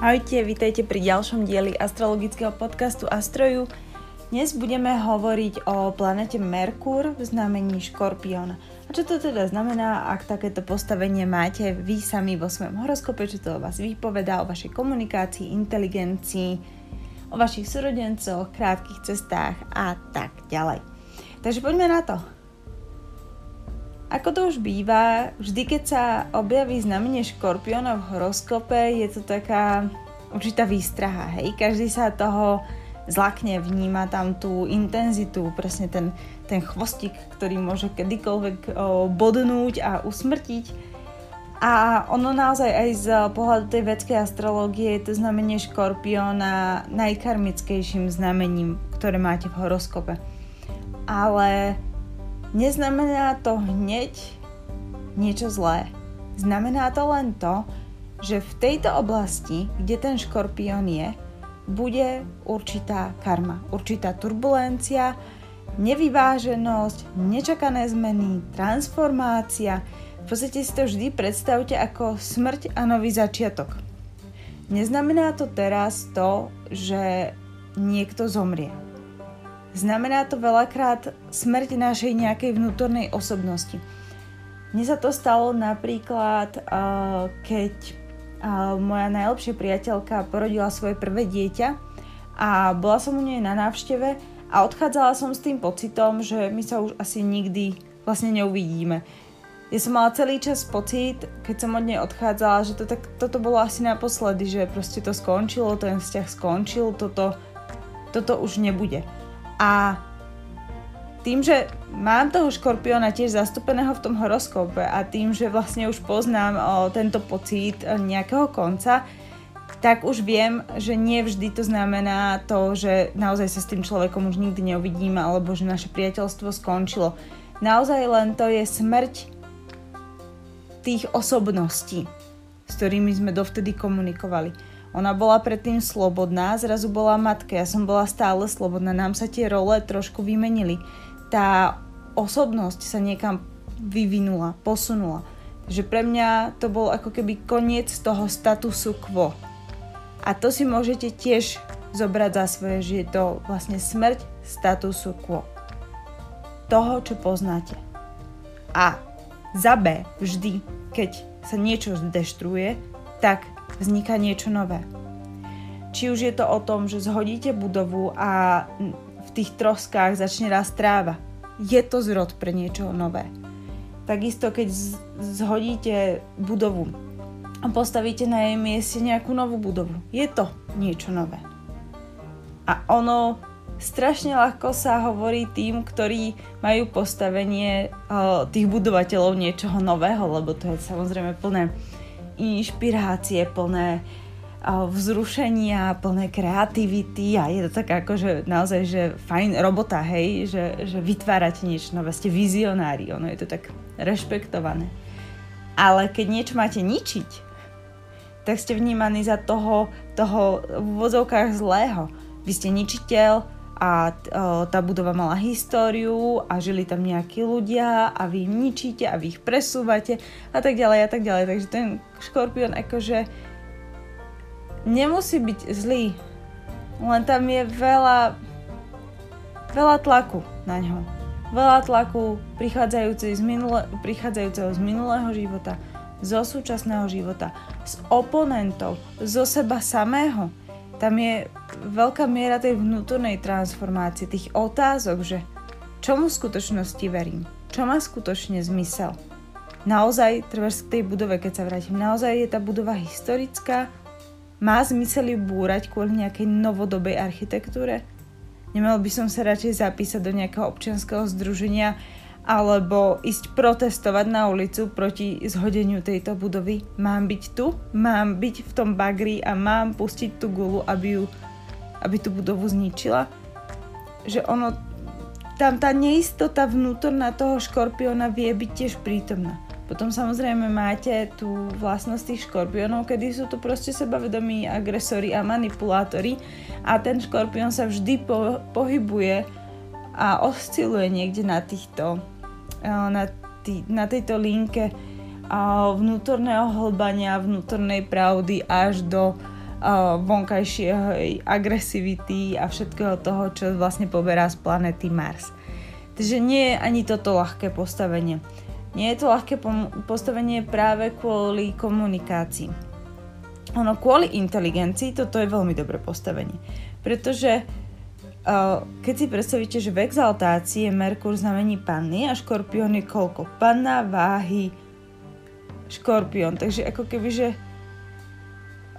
Ahojte, vítajte pri ďalšom dieli astrologického podcastu Astroju. Dnes budeme hovoriť o planete Merkur v znamení Škorpión. A čo to teda znamená, ak takéto postavenie máte vy sami vo svojom horoskope, čo to o vás vypovedá, o vašej komunikácii, inteligencii, o vašich súrodencoch, krátkých cestách a tak ďalej. Takže poďme na to. Ako to už býva, vždy keď sa objaví znamenie škorpiona v horoskope, je to taká určitá výstraha, hej. Každý sa toho zlakne, vníma tam tú intenzitu, presne ten, ten chvostík, ktorý môže kedykoľvek bodnúť a usmrtiť. A ono naozaj aj z pohľadu tej vedskej astrológie je to znamenie škorpiona najkarmickejším znamením, ktoré máte v horoskope. Ale Neznamená to hneď niečo zlé. Znamená to len to, že v tejto oblasti, kde ten škorpión je, bude určitá karma, určitá turbulencia, nevyváženosť, nečakané zmeny, transformácia. V podstate si to vždy predstavte ako smrť a nový začiatok. Neznamená to teraz to, že niekto zomrie Znamená to veľakrát smrť našej nejakej vnútornej osobnosti. Mne sa to stalo napríklad, keď moja najlepšia priateľka porodila svoje prvé dieťa a bola som u nej na návšteve a odchádzala som s tým pocitom, že my sa už asi nikdy vlastne neuvidíme. Ja som mala celý čas pocit, keď som od nej odchádzala, že to tak, toto bolo asi naposledy, že proste to skončilo, ten vzťah skončil, toto, toto už nebude. A tým, že mám toho škorpióna tiež zastúpeného v tom horoskope a tým, že vlastne už poznám o, tento pocit nejakého konca, tak už viem, že nie vždy to znamená to, že naozaj sa s tým človekom už nikdy neuvidíme alebo že naše priateľstvo skončilo. Naozaj len to je smrť tých osobností, s ktorými sme dovtedy komunikovali. Ona bola predtým slobodná, zrazu bola matka, ja som bola stále slobodná, nám sa tie role trošku vymenili. Tá osobnosť sa niekam vyvinula, posunula. Takže pre mňa to bol ako keby koniec toho statusu quo. A to si môžete tiež zobrať za svoje, že je to vlastne smrť statusu quo. Toho, čo poznáte. A za B vždy, keď sa niečo zdeštruuje, tak vzniká niečo nové. Či už je to o tom, že zhodíte budovu a v tých troskách začne rast tráva. Je to zrod pre niečo nové. Takisto, keď zhodíte budovu a postavíte na jej mieste nejakú novú budovu. Je to niečo nové. A ono strašne ľahko sa hovorí tým, ktorí majú postavenie uh, tých budovateľov niečoho nového, lebo to je samozrejme plné inšpirácie, plné vzrušenia, plné kreativity a je to tak ako, že naozaj, že fajn robota, hej, že, že vytvárate niečo nové, ste vizionári, ono je to tak rešpektované. Ale keď niečo máte ničiť, tak ste vnímaní za toho, toho v vozovkách zlého. Vy ste ničiteľ, a tá budova mala históriu a žili tam nejakí ľudia a vy im ničíte a vy ich presúvate a tak ďalej a tak ďalej. Takže ten škorpión akože nemusí byť zlý, len tam je veľa, veľa tlaku na ňo. Veľa tlaku prichádzajúceho z, minule, prichádzajúceho z minulého života, zo súčasného života, z oponentov, zo seba samého tam je veľká miera tej vnútornej transformácie, tých otázok, že čomu v skutočnosti verím, čo má skutočne zmysel. Naozaj, treba k tej budove, keď sa vrátim, naozaj je tá budova historická, má zmysel ju búrať kvôli nejakej novodobej architektúre? Nemal by som sa radšej zapísať do nejakého občianského združenia alebo ísť protestovať na ulicu proti zhodeniu tejto budovy. Mám byť tu, mám byť v tom bagri a mám pustiť tú gulu, aby, ju, aby tú budovu zničila. Že ono, tam tá neistota vnútorná toho škorpióna vie byť tiež prítomná. Potom samozrejme máte tú vlastnosť tých škorpiónov, kedy sú to proste sebavedomí agresori a manipulátori a ten škorpión sa vždy po, pohybuje a osciluje niekde na týchto, na, tý, na tejto linke vnútorného hlbania, vnútornej pravdy až do vonkajšieho agresivity a všetkého toho, čo vlastne poberá z planety Mars. Takže nie je ani toto ľahké postavenie. Nie je to ľahké postavenie práve kvôli komunikácii. Ono kvôli inteligencii toto je veľmi dobré postavenie. Pretože uh, keď si predstavíte, že v exaltácii je Merkur znamení panny a škorpión je koľko? Panna, váhy, škorpión. Takže ako keby, že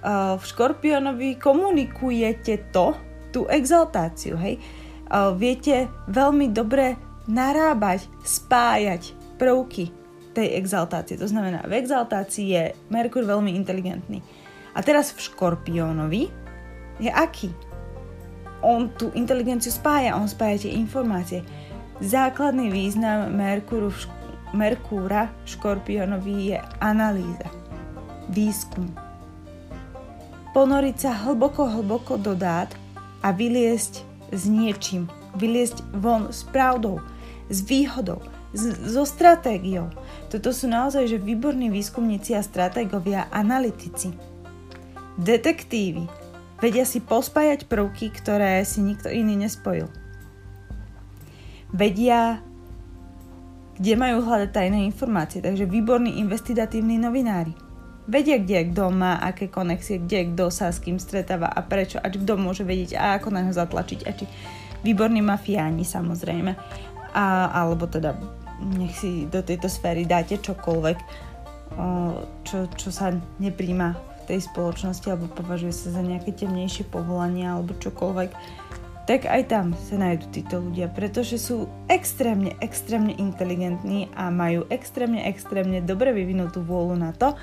v škorpiónovi komunikujete to, tú exaltáciu, hej? Uh, viete veľmi dobre narábať, spájať prvky tej exaltácie. To znamená, v exaltácii je Merkur veľmi inteligentný. A teraz v Škorpiónovi je aký? On tú inteligenciu spája, on spája tie informácie. Základný význam Merkúru v Merkúra Škorpiónovi je analýza, výskum. Ponoriť sa hlboko, hlboko do dát a vyliesť s niečím, vyliesť von s pravdou, s výhodou, so stratégiou. Toto sú naozaj že výborní výskumníci a stratégovia, analytici. Detektívy vedia si pospájať prvky, ktoré si nikto iný nespojil. Vedia, kde majú hľadať tajné informácie, takže výborní investigatívni novinári. Vedia, kde kto má aké konexie, kde kto sa s kým stretáva a prečo a kto môže vedieť a ako na ho zatlačiť a či výborní mafiáni samozrejme. A, alebo teda nech si do tejto sféry dáte čokoľvek, čo, čo sa nepríjma v tej spoločnosti alebo považuje sa za nejaké temnejšie povolanie alebo čokoľvek, tak aj tam sa nájdú títo ľudia, pretože sú extrémne, extrémne inteligentní a majú extrémne, extrémne dobre vyvinutú vôľu na to,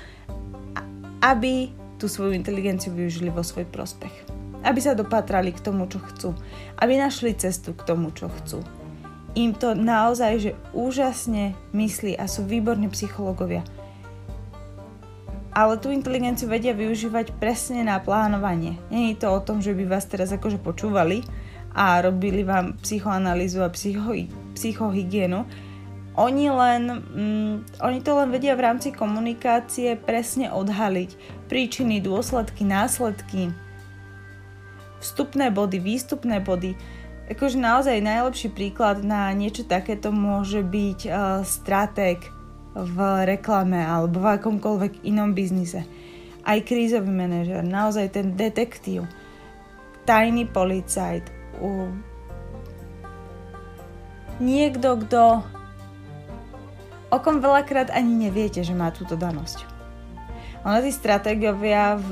aby tú svoju inteligenciu využili vo svoj prospech. Aby sa dopatrali k tomu, čo chcú. Aby našli cestu k tomu, čo chcú im to naozaj že úžasne myslí a sú výborní psychológovia. Ale tú inteligenciu vedia využívať presne na plánovanie. Nie je to o tom, že by vás teraz akože počúvali a robili vám psychoanalýzu a psycho, psychohygienu. Oni, len, mm, oni to len vedia v rámci komunikácie presne odhaliť. Príčiny, dôsledky, následky, vstupné body, výstupné body. Akože naozaj najlepší príklad na niečo takéto môže byť uh, stratég v reklame alebo v akomkoľvek inom biznise. Aj krízový manažer, naozaj ten detektív, tajný policajt, uh, niekto, kto o kom veľakrát ani neviete, že má túto danosť. Ono tí stratégovia v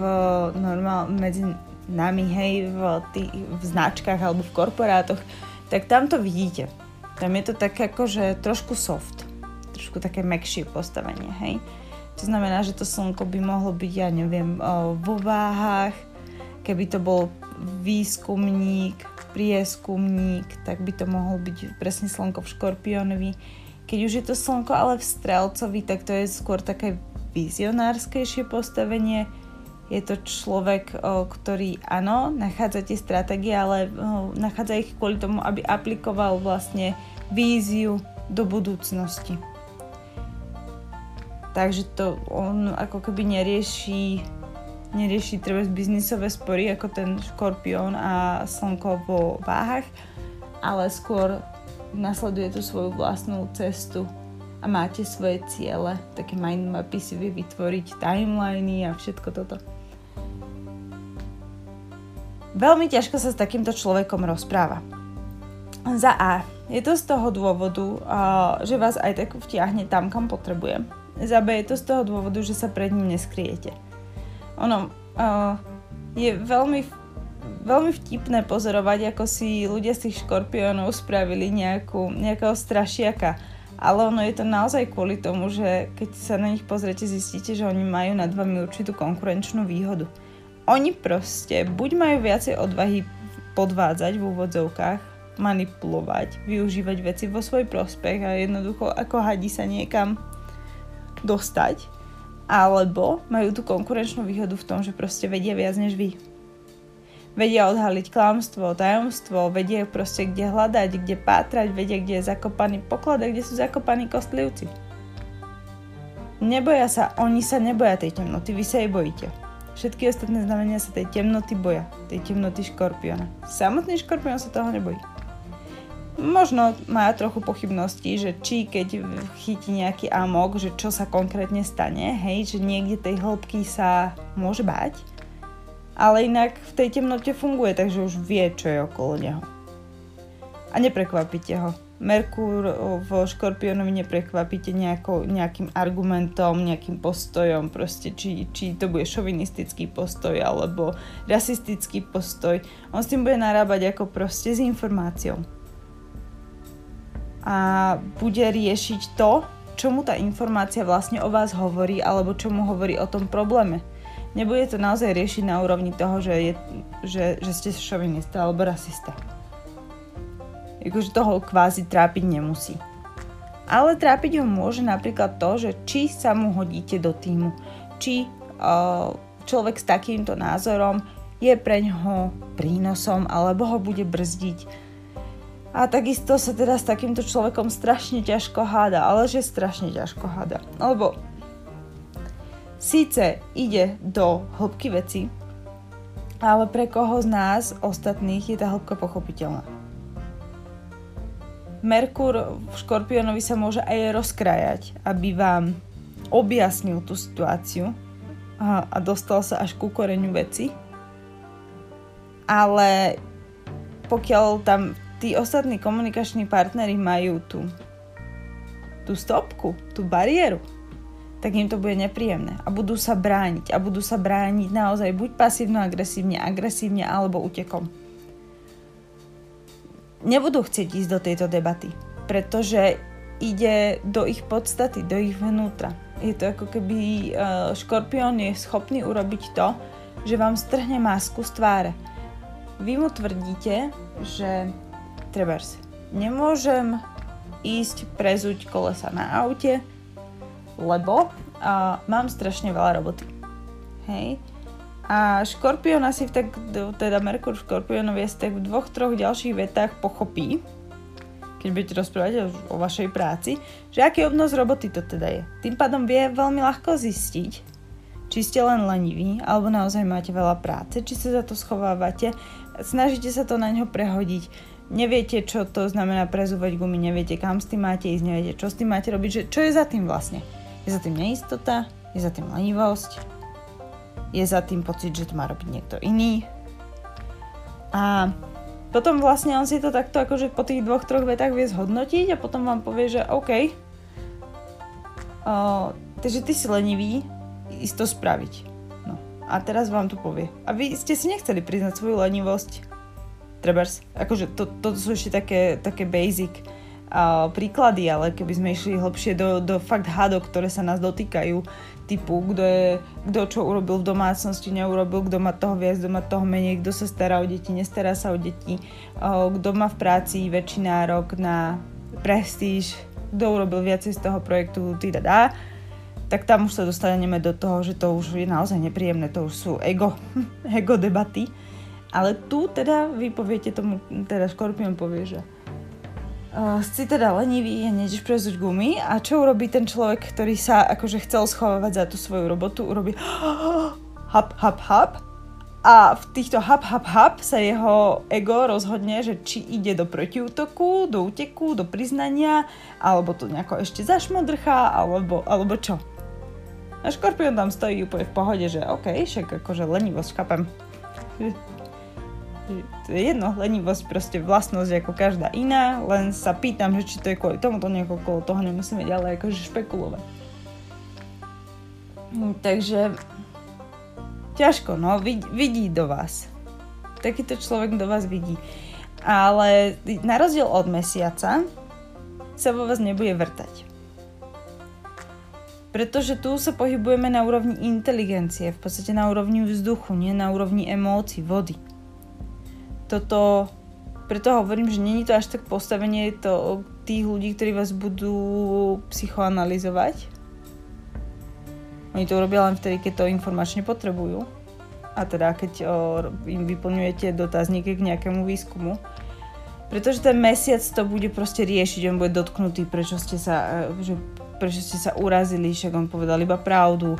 normál, medzi nami, hej, v, tý, v značkách alebo v korporátoch, tak tam to vidíte. Tam je to tak že trošku soft, trošku také mekšie postavenie, hej. To znamená, že to slnko by mohlo byť, ja neviem, vo váhach, keby to bol výskumník, prieskumník, tak by to mohol byť presne slnko v škorpiónovi. Keď už je to slnko ale v strelcovi, tak to je skôr také vizionárskejšie postavenie, je to človek, ktorý áno, nachádza tie stratégie, ale nachádza ich kvôli tomu, aby aplikoval vlastne víziu do budúcnosti. Takže to on ako keby nerieši nerieši treba biznisové spory ako ten škorpión a slnko vo váhach, ale skôr nasleduje tú svoju vlastnú cestu a máte svoje ciele, také mindmapy si vie vytvoriť, timeliny a všetko toto. Veľmi ťažko sa s takýmto človekom rozpráva. Za A. Je to z toho dôvodu, že vás aj tak vtiahne tam, kam potrebuje. Za B. Je to z toho dôvodu, že sa pred ním neskriete. Ono je veľmi, veľmi vtipné pozorovať, ako si ľudia z tých škorpiónov spravili nejakú, nejakého strašiaka. Ale ono je to naozaj kvôli tomu, že keď sa na nich pozrete, zistíte, že oni majú nad vami určitú konkurenčnú výhodu oni proste buď majú viacej odvahy podvádzať v úvodzovkách, manipulovať, využívať veci vo svoj prospech a jednoducho ako hadí sa niekam dostať, alebo majú tú konkurenčnú výhodu v tom, že proste vedia viac než vy. Vedia odhaliť klamstvo, tajomstvo, vedia proste kde hľadať, kde pátrať, vedia kde je zakopaný poklad a kde sú zakopaní kostlivci. Neboja sa, oni sa neboja tej temnoty, vy sa jej bojíte. Všetky ostatné znamenia sa tej temnoty boja, tej temnoty škorpiona. Samotný škorpión sa toho nebojí. Možno má trochu pochybností, že či keď chytí nejaký amok, že čo sa konkrétne stane, hej, že niekde tej hĺbky sa môže bať, ale inak v tej temnote funguje, takže už vie, čo je okolo neho. A neprekvapíte ho Merkúr v Škorpiónovi neprekvapíte nejako, nejakým argumentom, nejakým postojom, proste či, či to bude šovinistický postoj alebo rasistický postoj. On s tým bude narábať ako proste s informáciou. A bude riešiť to, čo mu tá informácia vlastne o vás hovorí alebo čo mu hovorí o tom probléme. Nebude to naozaj riešiť na úrovni toho, že, je, že, že ste šovinista alebo rasista akože toho kvázi trápiť nemusí. Ale trápiť ho môže napríklad to, že či sa mu hodíte do týmu, či uh, človek s takýmto názorom je pre ňoho prínosom alebo ho bude brzdiť. A takisto sa teda s takýmto človekom strašne ťažko háda, ale že strašne ťažko háda. Lebo síce ide do hĺbky veci, ale pre koho z nás ostatných je tá hĺbka pochopiteľná. Merkur v Škorpiónovi sa môže aj rozkrajať, aby vám objasnil tú situáciu a, a dostal sa až ku koreňu veci. Ale pokiaľ tam tí ostatní komunikační partnery majú tú, tú stopku, tú bariéru, tak im to bude nepríjemné a budú sa brániť a budú sa brániť naozaj buď pasívno, agresívne, alebo utekom nebudú chcieť ísť do tejto debaty, pretože ide do ich podstaty, do ich vnútra. Je to ako keby uh, škorpión je schopný urobiť to, že vám strhne masku z tváre. Vy mu tvrdíte, že trebárs, nemôžem ísť prezuť kolesa na aute, lebo uh, mám strašne veľa roboty. Hej? A Škorpión asi v tak, teda Merkur Škorpiónovi asi tak v dvoch, troch ďalších vetách pochopí, keď budete rozprávať o, o vašej práci, že aký obnos roboty to teda je. Tým pádom vie veľmi ľahko zistiť, či ste len leniví, alebo naozaj máte veľa práce, či sa za to schovávate, snažíte sa to na ňo prehodiť, neviete, čo to znamená prezúvať gumy, neviete, kam s tým máte ísť, neviete, čo s tým máte robiť, že čo je za tým vlastne. Je za tým neistota, je za tým lenivosť, je za tým pocit, že to má robiť niekto iný. A potom vlastne on si to takto akože po tých dvoch, troch vetách vie zhodnotiť a potom vám povie, že OK, uh, takže ty si lenivý ísť to spraviť. No. A teraz vám to povie. A vy ste si nechceli priznať svoju lenivosť. Trebers. Akože to, to sú ešte také, také basic príklady, ale keby sme išli hlbšie do, do fakt hádok, ktoré sa nás dotýkajú, typu, kto, je, kto čo urobil v domácnosti, neurobil, kto má toho viac, kto má toho menej, kto sa stará o deti, nestará sa o deti, kto má v práci väčší nárok na prestíž, kto urobil viacej z toho projektu, ty dá, tak tam už sa dostaneme do toho, že to už je naozaj nepríjemné, to už sú ego, ego debaty. Ale tu teda vy poviete tomu, teda Škorpion povie, že si teda lenivý a nejdeš prezúť gumy. A čo urobí ten človek, ktorý sa akože chcel schovávať za tú svoju robotu, urobí hap, hap, hap. A v týchto hap, hap, hap sa jeho ego rozhodne, že či ide do protiútoku, do úteku, do priznania, alebo to nejako ešte zašmodrchá, alebo, alebo čo. A Škorpión tam stojí úplne v pohode, že OK, však akože lenivosť, chápem to je jedno, lenivosť proste vlastnosť ako každá iná, len sa pýtam, že či to je kvôli tomu, to nejako okolo toho nemusíme ďalej akože špekulovať. Hm, takže ťažko, no, vidí, vidí do vás. Takýto človek do vás vidí. Ale na rozdiel od mesiaca sa vo vás nebude vrtať. Pretože tu sa pohybujeme na úrovni inteligencie, v podstate na úrovni vzduchu, nie na úrovni emócií, vody toto, preto hovorím, že není to až tak postavenie to tých ľudí, ktorí vás budú psychoanalizovať. Oni to robia len vtedy, keď to informačne potrebujú. A teda keď o, im vyplňujete dotazníky k nejakému výskumu. Pretože ten mesiac to bude proste riešiť, on bude dotknutý, prečo ste sa, e, že, prečo ste sa urazili, však on povedal iba pravdu,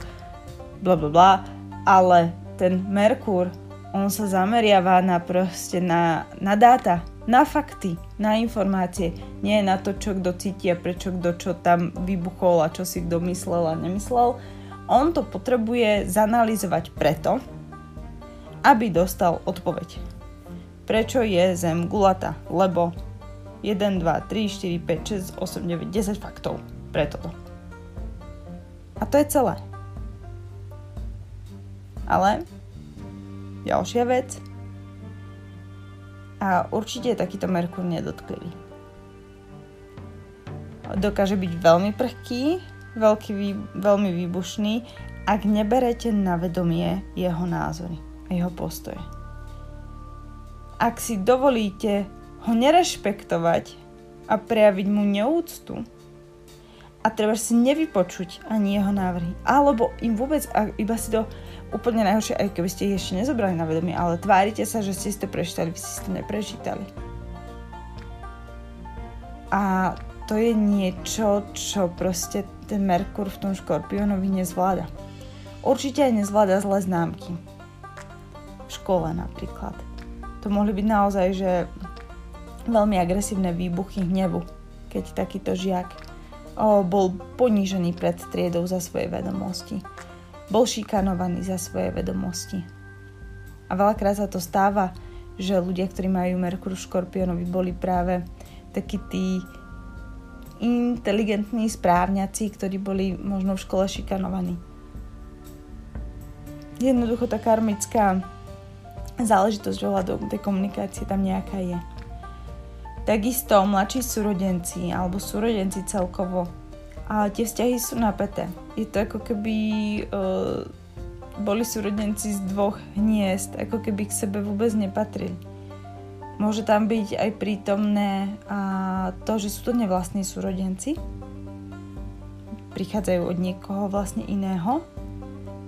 bla bla bla, ale ten Merkur, on sa zameriava na proste na, na dáta, na fakty, na informácie, nie na to, čo kto cíti a prečo kto čo tam vybuchol a čo si kto myslel a nemyslel. On to potrebuje zanalizovať preto, aby dostal odpoveď. Prečo je Zem gulata? Lebo 1, 2, 3, 4, 5, 6, 8, 9, 10 faktov pre toto. A to je celé. Ale ďalšia vec. A určite je takýto Merkur nedotklivý. Dokáže byť veľmi prchký, veľký, veľmi výbušný, ak neberete na vedomie jeho názory a jeho postoje. Ak si dovolíte ho nerešpektovať a prejaviť mu neúctu a treba si nevypočuť ani jeho návrhy, alebo im vôbec, iba si to úplne najhoršie, aj keby ste ich ešte nezobrali na vedomie, ale tvárite sa, že ste si to prečítali, vy si to neprečítali. A to je niečo, čo proste ten Merkur v tom škorpiónovi nezvláda. Určite aj nezvláda zlé známky. V škole napríklad. To mohli byť naozaj, že veľmi agresívne výbuchy hnevu, keď takýto žiak o, bol ponížený pred triedou za svoje vedomosti. Bol šikanovaný za svoje vedomosti. A veľakrát sa to stáva, že ľudia, ktorí majú Merkur Škorpiónovi, boli práve takí tí inteligentní správňaci, ktorí boli možno v škole šikanovaní. Jednoducho tá karmická záležitosť ohľadom tej komunikácie tam nejaká je. Takisto mladší súrodenci alebo súrodenci celkovo. A tie vzťahy sú napäté. Je to ako keby uh, boli súrodenci z dvoch hniezd, ako keby k sebe vôbec nepatrili. Môže tam byť aj prítomné a to, že sú to nevlastní súrodenci. Prichádzajú od niekoho vlastne iného.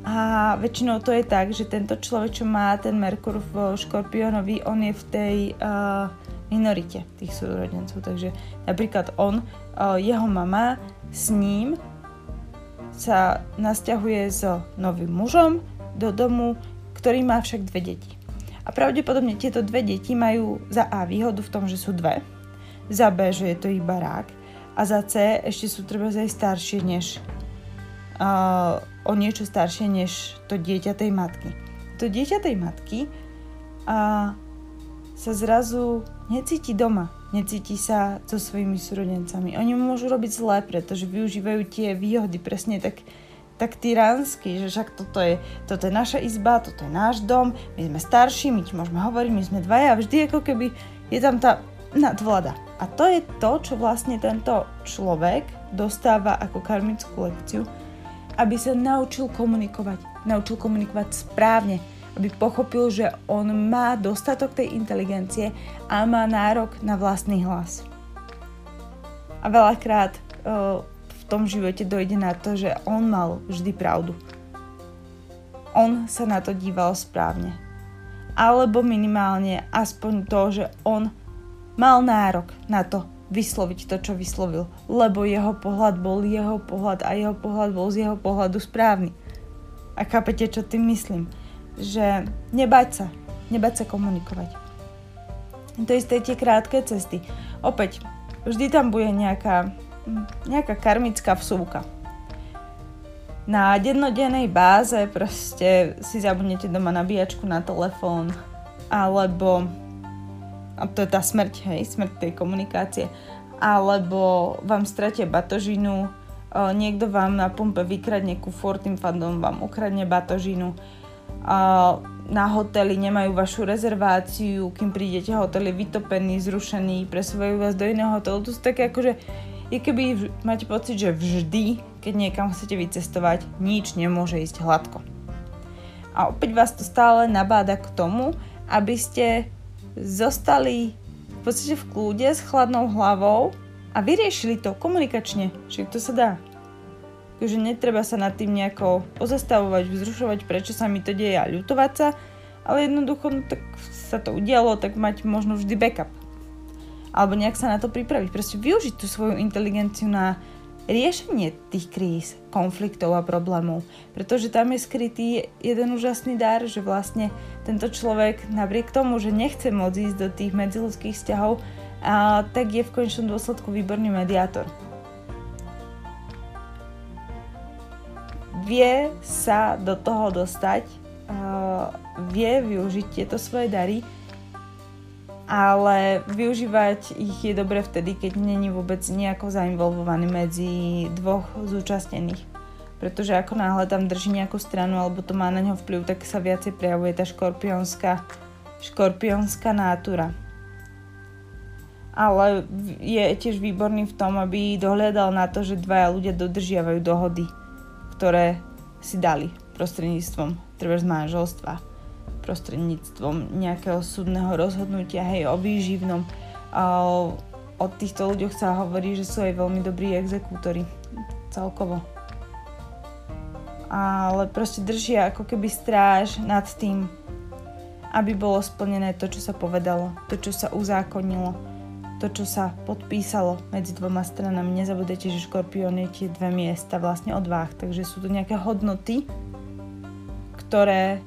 A väčšinou to je tak, že tento človek, čo má ten Merkur v Škorpiónovi, on je v tej uh, minorite tých súrodencov. Takže napríklad on, uh, jeho mama s ním sa nasťahuje s novým mužom do domu, ktorý má však dve deti. A pravdepodobne tieto dve deti majú za A výhodu v tom, že sú dve, za B, že je to ich barák a za C ešte sú treba aj staršie než uh, o niečo staršie než to dieťa tej matky. To dieťa tej matky uh, sa zrazu necíti doma, necíti sa so svojimi súrodencami. Oni mu môžu robiť zlé, pretože využívajú tie výhody presne tak, tak tyránsky, že však toto je, toto je naša izba, toto je náš dom, my sme starší, my ti môžeme hovoriť, my sme dvaja a vždy ako keby je tam tá nadvlada. A to je to, čo vlastne tento človek dostáva ako karmickú lekciu, aby sa naučil komunikovať. Naučil komunikovať správne, aby pochopil, že on má dostatok tej inteligencie a má nárok na vlastný hlas. A veľakrát tom živote dojde na to, že on mal vždy pravdu. On sa na to díval správne. Alebo minimálne aspoň to, že on mal nárok na to vysloviť to, čo vyslovil. Lebo jeho pohľad bol jeho pohľad a jeho pohľad bol z jeho pohľadu správny. A chápete, čo tým myslím? Že nebať sa, nebať sa komunikovať. To isté tie krátke cesty. Opäť, vždy tam bude nejaká nejaká karmická vsúka. Na dennodennej báze proste si zabudnete doma nabíjačku na telefón alebo a to je tá smrť, hej, smrť tej komunikácie alebo vám stratia batožinu, niekto vám na pumpe vykradne kufor, tým fandom vám ukradne batožinu, na hoteli nemajú vašu rezerváciu, kým prídete, hotel je vytopený, zrušený, presúvajú vás do iného hotelu. To sú také akože je keby máte pocit, že vždy, keď niekam chcete vycestovať, nič nemôže ísť hladko. A opäť vás to stále nabáda k tomu, aby ste zostali v podstate v kľude s chladnou hlavou a vyriešili to komunikačne, že to sa dá. Takže netreba sa nad tým nejako pozastavovať, vzrušovať, prečo sa mi to deje a ľutovať sa, ale jednoducho no, tak sa to udialo, tak mať možno vždy backup alebo nejak sa na to pripraviť. Proste využiť tú svoju inteligenciu na riešenie tých kríz, konfliktov a problémov. Pretože tam je skrytý jeden úžasný dar, že vlastne tento človek napriek tomu, že nechce môcť ísť do tých medziludských vzťahov, a, tak je v konečnom dôsledku výborný mediátor. Vie sa do toho dostať, vie využiť tieto svoje dary ale využívať ich je dobre vtedy, keď není vôbec nejako zainvolvovaný medzi dvoch zúčastnených. Pretože ako náhle tam drží nejakú stranu alebo to má na ňo vplyv, tak sa viacej prejavuje tá škorpionská, škorpionská nátura. Ale je tiež výborný v tom, aby dohľadal na to, že dvaja ľudia dodržiavajú dohody, ktoré si dali prostredníctvom z manželstva prostredníctvom nejakého súdneho rozhodnutia, hej, o výživnom. O týchto ľuďoch sa hovorí, že sú aj veľmi dobrí exekútori celkovo. Ale proste držia ako keby stráž nad tým, aby bolo splnené to, čo sa povedalo, to, čo sa uzákonilo, to, čo sa podpísalo medzi dvoma stranami. Nezabudete, že škorpión je tie dve miesta vlastne od váh, takže sú to nejaké hodnoty, ktoré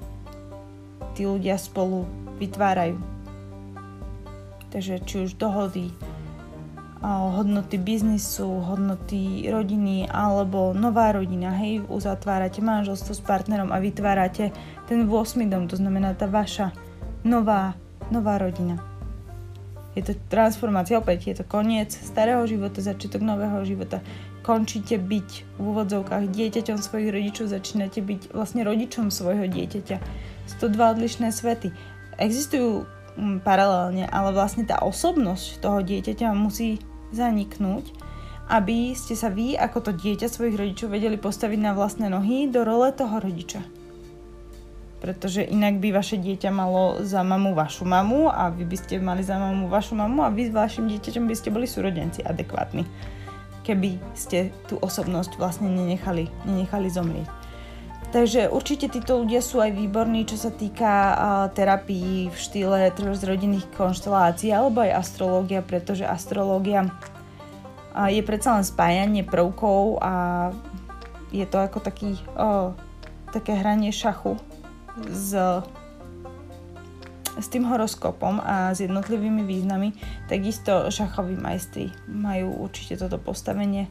tí ľudia spolu vytvárajú. Takže či už dohody, hodnoty biznisu, hodnoty rodiny alebo nová rodina, hej, uzatvárate manželstvo s partnerom a vytvárate ten 8. dom, to znamená tá vaša nová, nová rodina. Je to transformácia, opäť je to koniec starého života, začiatok nového života. Končíte byť v úvodzovkách dieťaťom svojich rodičov, začínate byť vlastne rodičom svojho dieťaťa sú to dva odlišné svety. Existujú mm, paralelne, ale vlastne tá osobnosť toho dieťaťa musí zaniknúť, aby ste sa vy ako to dieťa svojich rodičov vedeli postaviť na vlastné nohy do role toho rodiča. Pretože inak by vaše dieťa malo za mamu vašu mamu a vy by ste mali za mamu vašu mamu a vy s vašim dieťaťom by ste boli súrodenci adekvátni. Keby ste tú osobnosť vlastne nenechali, nenechali zomrieť. Takže určite títo ľudia sú aj výborní, čo sa týka uh, terapií v štýle z rodinných konštelácií alebo aj astrológia, pretože astrológia uh, je predsa len spájanie prvkov a je to ako taký, uh, také hranie šachu s, s tým horoskopom a s jednotlivými významy. Takisto šachoví majstri majú určite toto postavenie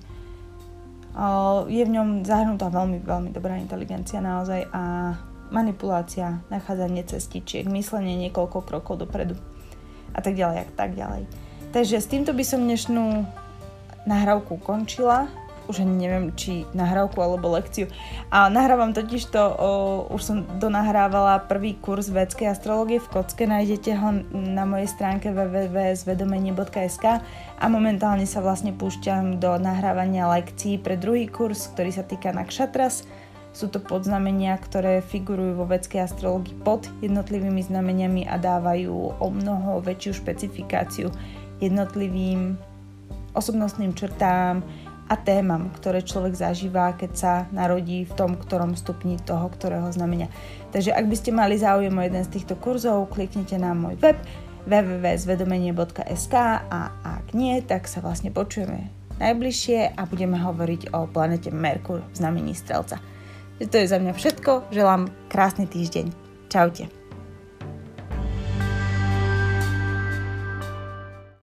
je v ňom zahrnutá veľmi, veľmi dobrá inteligencia naozaj a manipulácia, nachádzanie cestičiek, myslenie niekoľko krokov dopredu a tak ďalej a tak ďalej. Takže s týmto by som dnešnú nahrávku končila už ani neviem, či nahrávku alebo lekciu. A nahrávam totiž to, o, už som donahrávala prvý kurz vedskej astrologie v Kocke, nájdete ho na mojej stránke www.zvedomenie.sk a momentálne sa vlastne púšťam do nahrávania lekcií pre druhý kurz, ktorý sa týka nakšatras. Sú to podznamenia, ktoré figurujú vo vedskej astrologii pod jednotlivými znameniami a dávajú o mnoho väčšiu špecifikáciu jednotlivým osobnostným črtám, a témam, ktoré človek zažíva, keď sa narodí v tom, ktorom stupni toho, ktorého znamenia. Takže ak by ste mali záujem o jeden z týchto kurzov, kliknite na môj web www.zvedomenie.sk a ak nie, tak sa vlastne počujeme najbližšie a budeme hovoriť o planete Merkur v znamení Strelca. To je za mňa všetko, želám krásny týždeň. Čaute.